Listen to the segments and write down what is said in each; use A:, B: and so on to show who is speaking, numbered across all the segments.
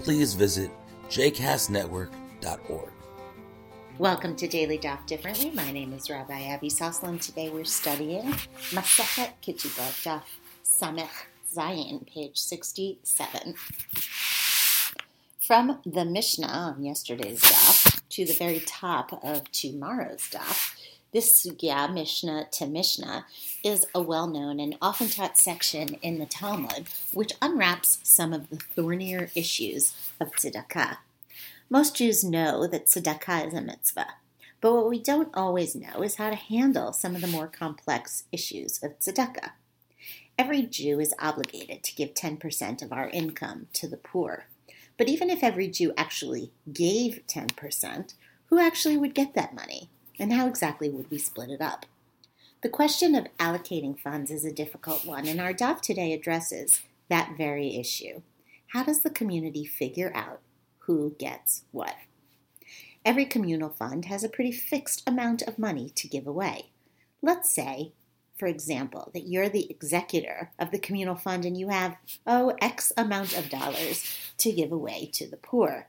A: please visit jcastnetwork.org.
B: Welcome to Daily Daf Differently. My name is Rabbi Abby Sosland. Today we're studying Masechet Ketubot, Daf Samech Zayin, page 67. From the Mishnah on yesterday's daf to the very top of tomorrow's daf, this sugya, Mishnah to Mishnah, is a well known and often taught section in the Talmud which unwraps some of the thornier issues of tzedakah. Most Jews know that tzedakah is a mitzvah, but what we don't always know is how to handle some of the more complex issues of tzedakah. Every Jew is obligated to give 10% of our income to the poor. But even if every Jew actually gave 10%, who actually would get that money? And how exactly would we split it up? The question of allocating funds is a difficult one, and our DAF today addresses that very issue. How does the community figure out who gets what? Every communal fund has a pretty fixed amount of money to give away. Let's say, for example, that you're the executor of the communal fund and you have, oh, X amount of dollars to give away to the poor.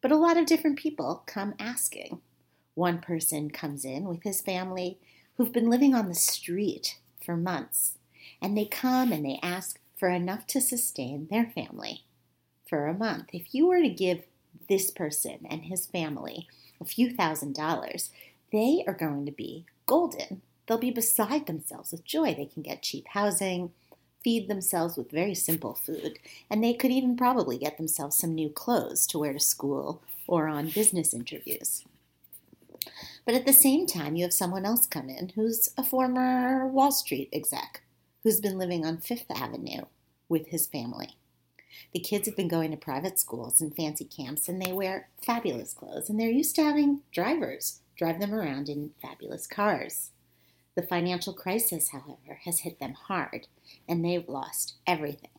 B: But a lot of different people come asking. One person comes in with his family who've been living on the street for months, and they come and they ask for enough to sustain their family for a month. If you were to give this person and his family a few thousand dollars, they are going to be golden. They'll be beside themselves with joy. They can get cheap housing, feed themselves with very simple food, and they could even probably get themselves some new clothes to wear to school or on business interviews. But at the same time, you have someone else come in who's a former Wall Street exec who's been living on Fifth Avenue with his family. The kids have been going to private schools and fancy camps, and they wear fabulous clothes, and they're used to having drivers drive them around in fabulous cars. The financial crisis, however, has hit them hard, and they've lost everything.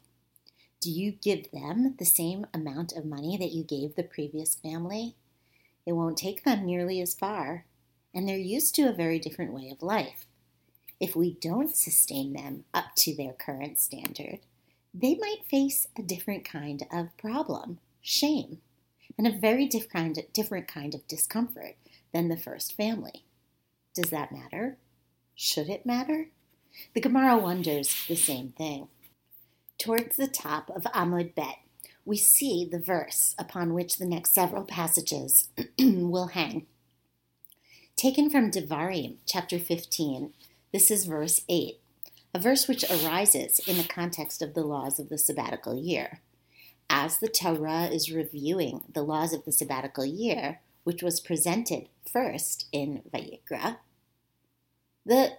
B: Do you give them the same amount of money that you gave the previous family? It won't take them nearly as far, and they're used to a very different way of life. If we don't sustain them up to their current standard, they might face a different kind of problem, shame, and a very different, kind of discomfort than the first family. Does that matter? Should it matter? The Gemara wonders the same thing. Towards the top of Amud Bet, we see the verse upon which the next several passages will hang. Taken from Devarim, chapter 15, this is verse 8, a verse which arises in the context of the laws of the sabbatical year. As the Torah is reviewing the laws of the sabbatical year, which was presented first in Vayikra, the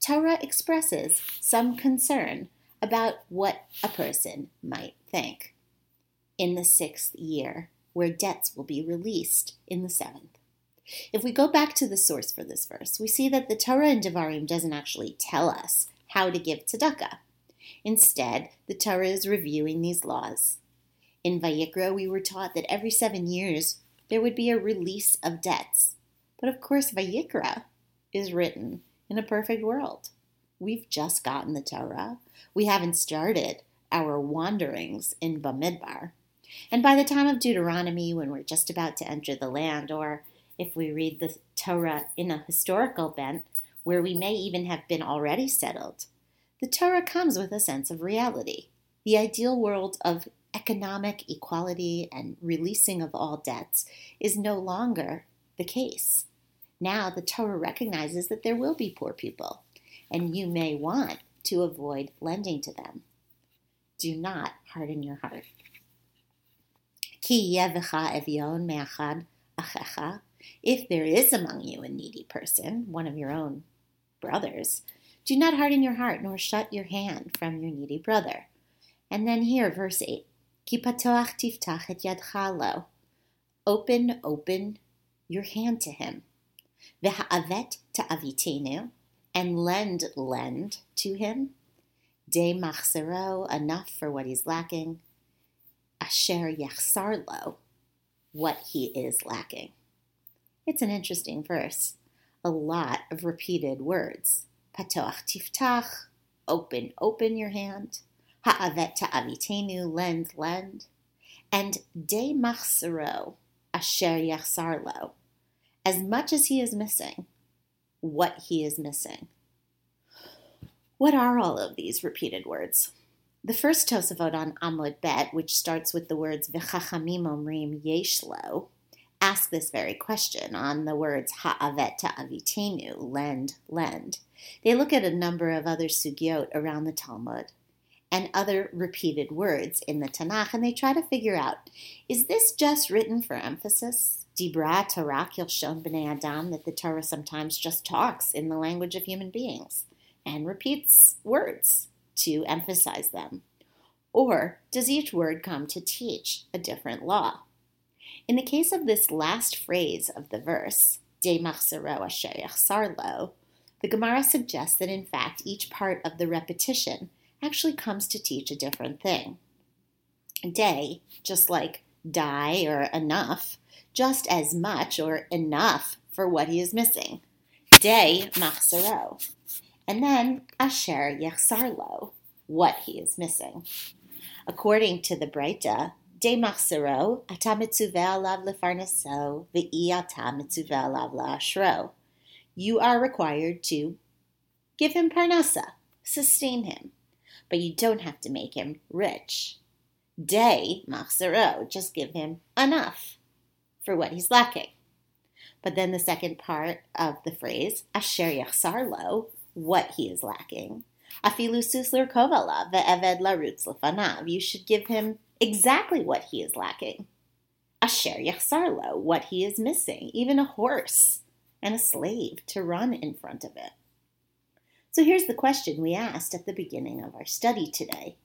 B: Torah expresses some concern about what a person might think in the sixth year, where debts will be released in the seventh. If we go back to the source for this verse, we see that the Torah in Devarim doesn't actually tell us how to give tzedakah. Instead, the Torah is reviewing these laws. In Vayikra, we were taught that every seven years there would be a release of debts. But of course, Vayikra is written in a perfect world. We've just gotten the Torah. We haven't started our wanderings in Bamidbar. And by the time of Deuteronomy, when we're just about to enter the land, or if we read the Torah in a historical bent, where we may even have been already settled, the Torah comes with a sense of reality. The ideal world of economic equality and releasing of all debts is no longer the case. Now the Torah recognizes that there will be poor people, and you may want to avoid lending to them. Do not harden your heart. If there is among you a needy person, one of your own brothers, do not harden your heart nor shut your hand from your needy brother. And then here, verse 8. Ki patoach tiftach et yadcha lo. Open, open your hand to him. V'ha'avet ta'avitenu, and lend, lend to him. De machzero, enough for what he's lacking. Asher yachsar lo, what he is lacking. It's an interesting verse. A lot of repeated words. Patoach tiftach, open, open your hand. Ha'avet ta'avitenu, lend, lend. And de machzero, asher yachsar lo, as much as he is missing, what he is missing. What are all of these repeated words? The first Tosafot on Amud Bet, which starts with the words V'chachamim omrim yeshlo, ask this very question on the words ha'avet ta'avitenu, lend, lend. They look at a number of other sugyot around the Talmud and other repeated words in the Tanakh, and they try to figure out, is this just written for emphasis? Dibra Torah Kilshon B'nei Adam, that the Torah sometimes just talks in the language of human beings and repeats words to emphasize them? Or does each word come to teach a different law? In the case of this last phrase of the verse, De Machzero Asher Sarlo, the Gemara suggests that in fact each part of the repetition actually comes to teach a different thing. Day, just like die or enough, just as much or enough for what he is missing. Day machzero. And then asher yechsarlo, what he is missing. According to the Breita, de machzero, ata mitzuveh alav lefarneso, ve'i ata mitzuveh alav la'ashro. You are required to give him parnasa, sustain him, but you don't have to make him rich. De machzero, just give him enough for what he's lacking. But then the second part of the phrase, asher yachsar what he is lacking. Afilu susler kovala ve'eved larutz lefanav. You should give him exactly what he is lacking. Asher yachsar what he is missing, even a horse and a slave to run in front of it. So here's the question we asked at the beginning of our study today.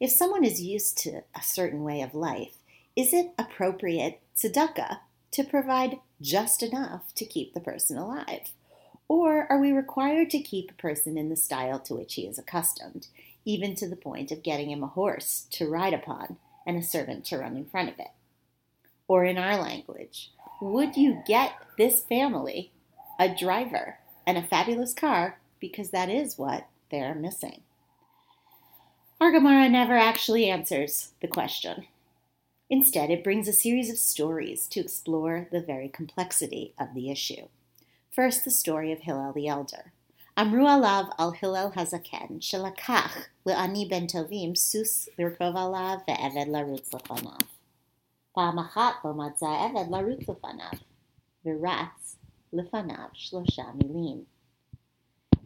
B: If someone is used to a certain way of life, is it appropriate tzedakah to provide just enough to keep the person alive? Or are we required to keep a person in the style to which he is accustomed, even to the point of getting him a horse to ride upon and a servant to run in front of it? Or in our language, would you get this family a driver and a fabulous car because that is what they're missing? Our Gemara never actually answers the question. Instead, it brings a series of stories to explore the very complexity of the issue. First, the story of Hillel the Elder. Amru alav al Hillel hazaken, shelakach le'ani ben tovim sus lirkov alav ve'eved larutz lefanav. Pa'amachat lo matza eved larutz lefanav, v'ratz lefanav shlosha milim.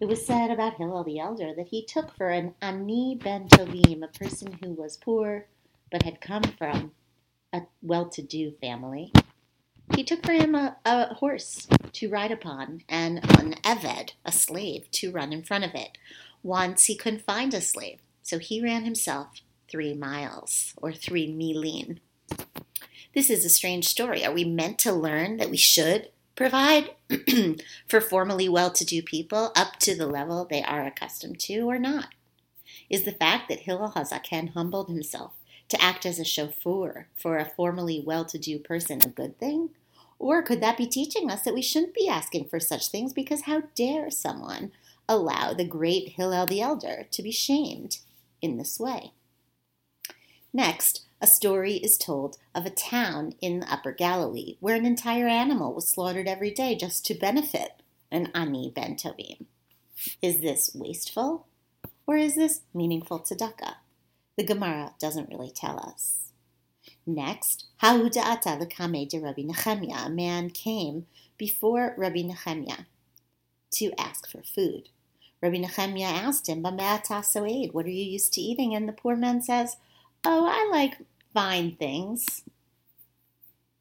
B: It was said about Hillel the Elder that he took for an ani ben tovim, a person who was poor but had come from a well-to-do family, he took for him a, a, horse to ride upon and an Eved, a slave, to run in front of it. Once he couldn't find a slave, so he ran himself three miles, or three milin. This is a strange story. Are we meant to learn that we should provide for formally well to do people up to the level they are accustomed to, or not? Is the fact that Hillel Hazaken humbled himself to act as a chauffeur for a formally well to do person a good thing? Or could that be teaching us that we shouldn't be asking for such things because how dare someone allow the great Hillel the Elder to be shamed in this way? Next, a story is told of a town in the Upper Galilee where an entire animal was slaughtered every day just to benefit an Ani Ben Tovim. Is this wasteful or is this meaningful tzedakah? The Gemara doesn't really tell us. Next, Hahuda'ata l'kame de Rabbi Nechemia. A man came before Rabbi Nechemia to ask for food. Rabbi Nechemia asked him, so'ed, what are you used to eating? And the poor man says, Oh, I like fine things.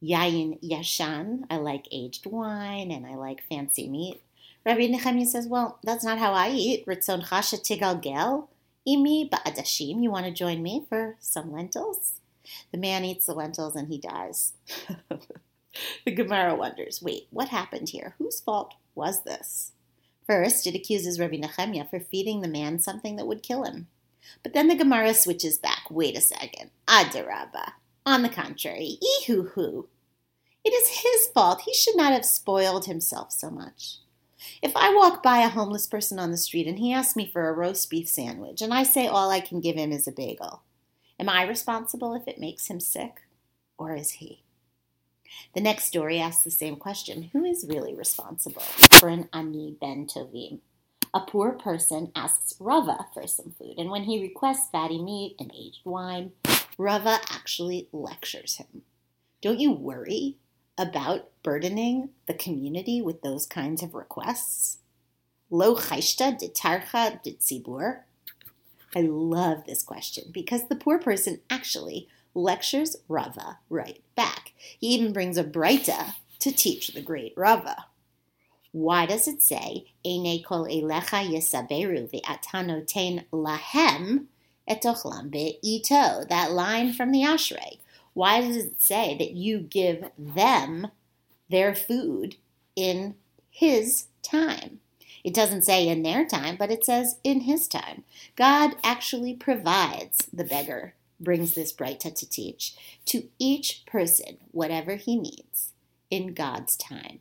B: Yayin yashan, I like aged wine and I like fancy meat. Rabbi Nechemia says, Well, that's not how I eat. Ritzon chasha tigal gel. Imi ba'adashim, you want to join me for some lentils? The man eats the lentils and he dies. The Gemara wonders wait, what happened here? Whose fault was this? First, it accuses Rabbi Nehemiah for feeding the man something that would kill him. But then the Gemara switches back. Wait a second. Adarabba. On the contrary, Ehuhu. It is his fault. He should not have spoiled himself so much. If I walk by a homeless person on the street and he asks me for a roast beef sandwich and I say all I can give him is a bagel, am I responsible if it makes him sick? Or is he? The next story asks the same question Who is really responsible for an ani ben tovim? A poor person asks Rava for some food, and when he requests fatty meat and aged wine, Rava actually lectures him. Don't you worry about burdening the community with those kinds of requests? Lo chayshta de tarcha de? I love this question because the poor person actually lectures Rava right back. He even brings a Breita to teach the great Rava. Why does it say, Eine kol elecha yesaberu ve'atanoten lahem etochlam be'ito? That line from the Ashrei. Why does it say that you give them their food in his time? It doesn't say in their time, but it says in his time. God actually provides the beggar, brings this Breita to teach, to each person whatever he needs in God's time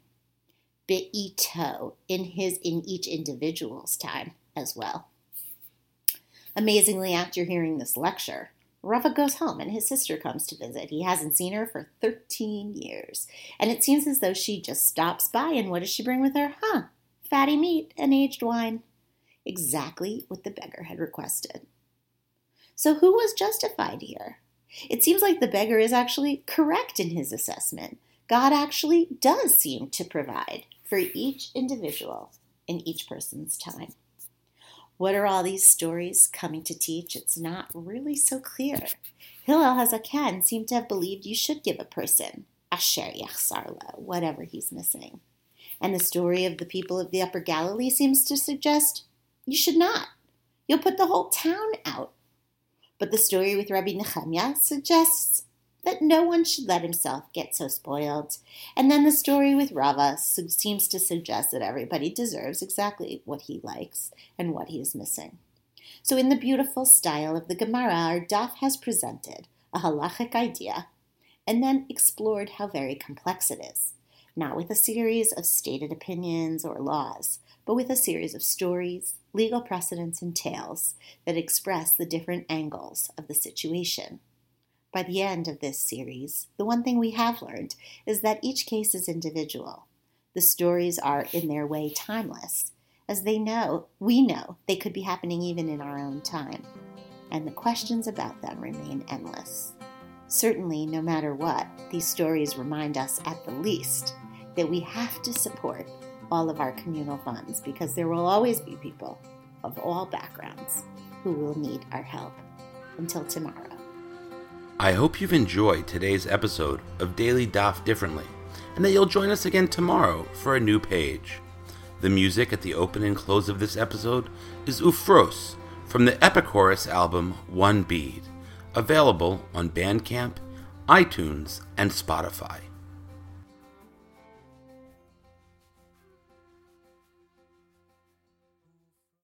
B: be'ito in his in each individual's time as well. Amazingly, after hearing this lecture, Rava goes home and his sister comes to visit. He hasn't seen her for 13 years. And it seems as though she just stops by and what does she bring with her? Huh, fatty meat and aged wine. Exactly what the beggar had requested. So who was justified here? It seems like the beggar is actually correct in his assessment. God actually does seem to provide for each individual in each person's time. What are all these stories coming to teach? It's not really so clear. Hillel Hazaken seemed to have believed you should give a person asher yachsarla, whatever he's missing. And the story of the people of the Upper Galilee seems to suggest you should not. You'll put the whole town out. But the story with Rabbi Nehemiah suggests that no one should let himself get so spoiled. And then the story with Rava seems to suggest that everybody deserves exactly what he likes and what he is missing. So, in the beautiful style of the Gemara, our Daf has presented a halachic idea and then explored how very complex it is, not with a series of stated opinions or laws, but with a series of stories, legal precedents, and tales that express the different angles of the situation. By the end of this series, the one thing we have learned is that each case is individual. The stories are, in their way, timeless, as they know, we know, they could be happening even in our own time. And the questions about them remain endless. Certainly, no matter what, these stories remind us at the least that we have to support all of our communal funds because there will always be people of all backgrounds who will need our help. Until tomorrow.
A: I hope you've enjoyed today's episode of Daily Daf Differently, and that you'll join us again tomorrow for a new page. The music at the open and close of this episode is Ufros from the Epichorus album One Bead, available on Bandcamp, iTunes, and Spotify.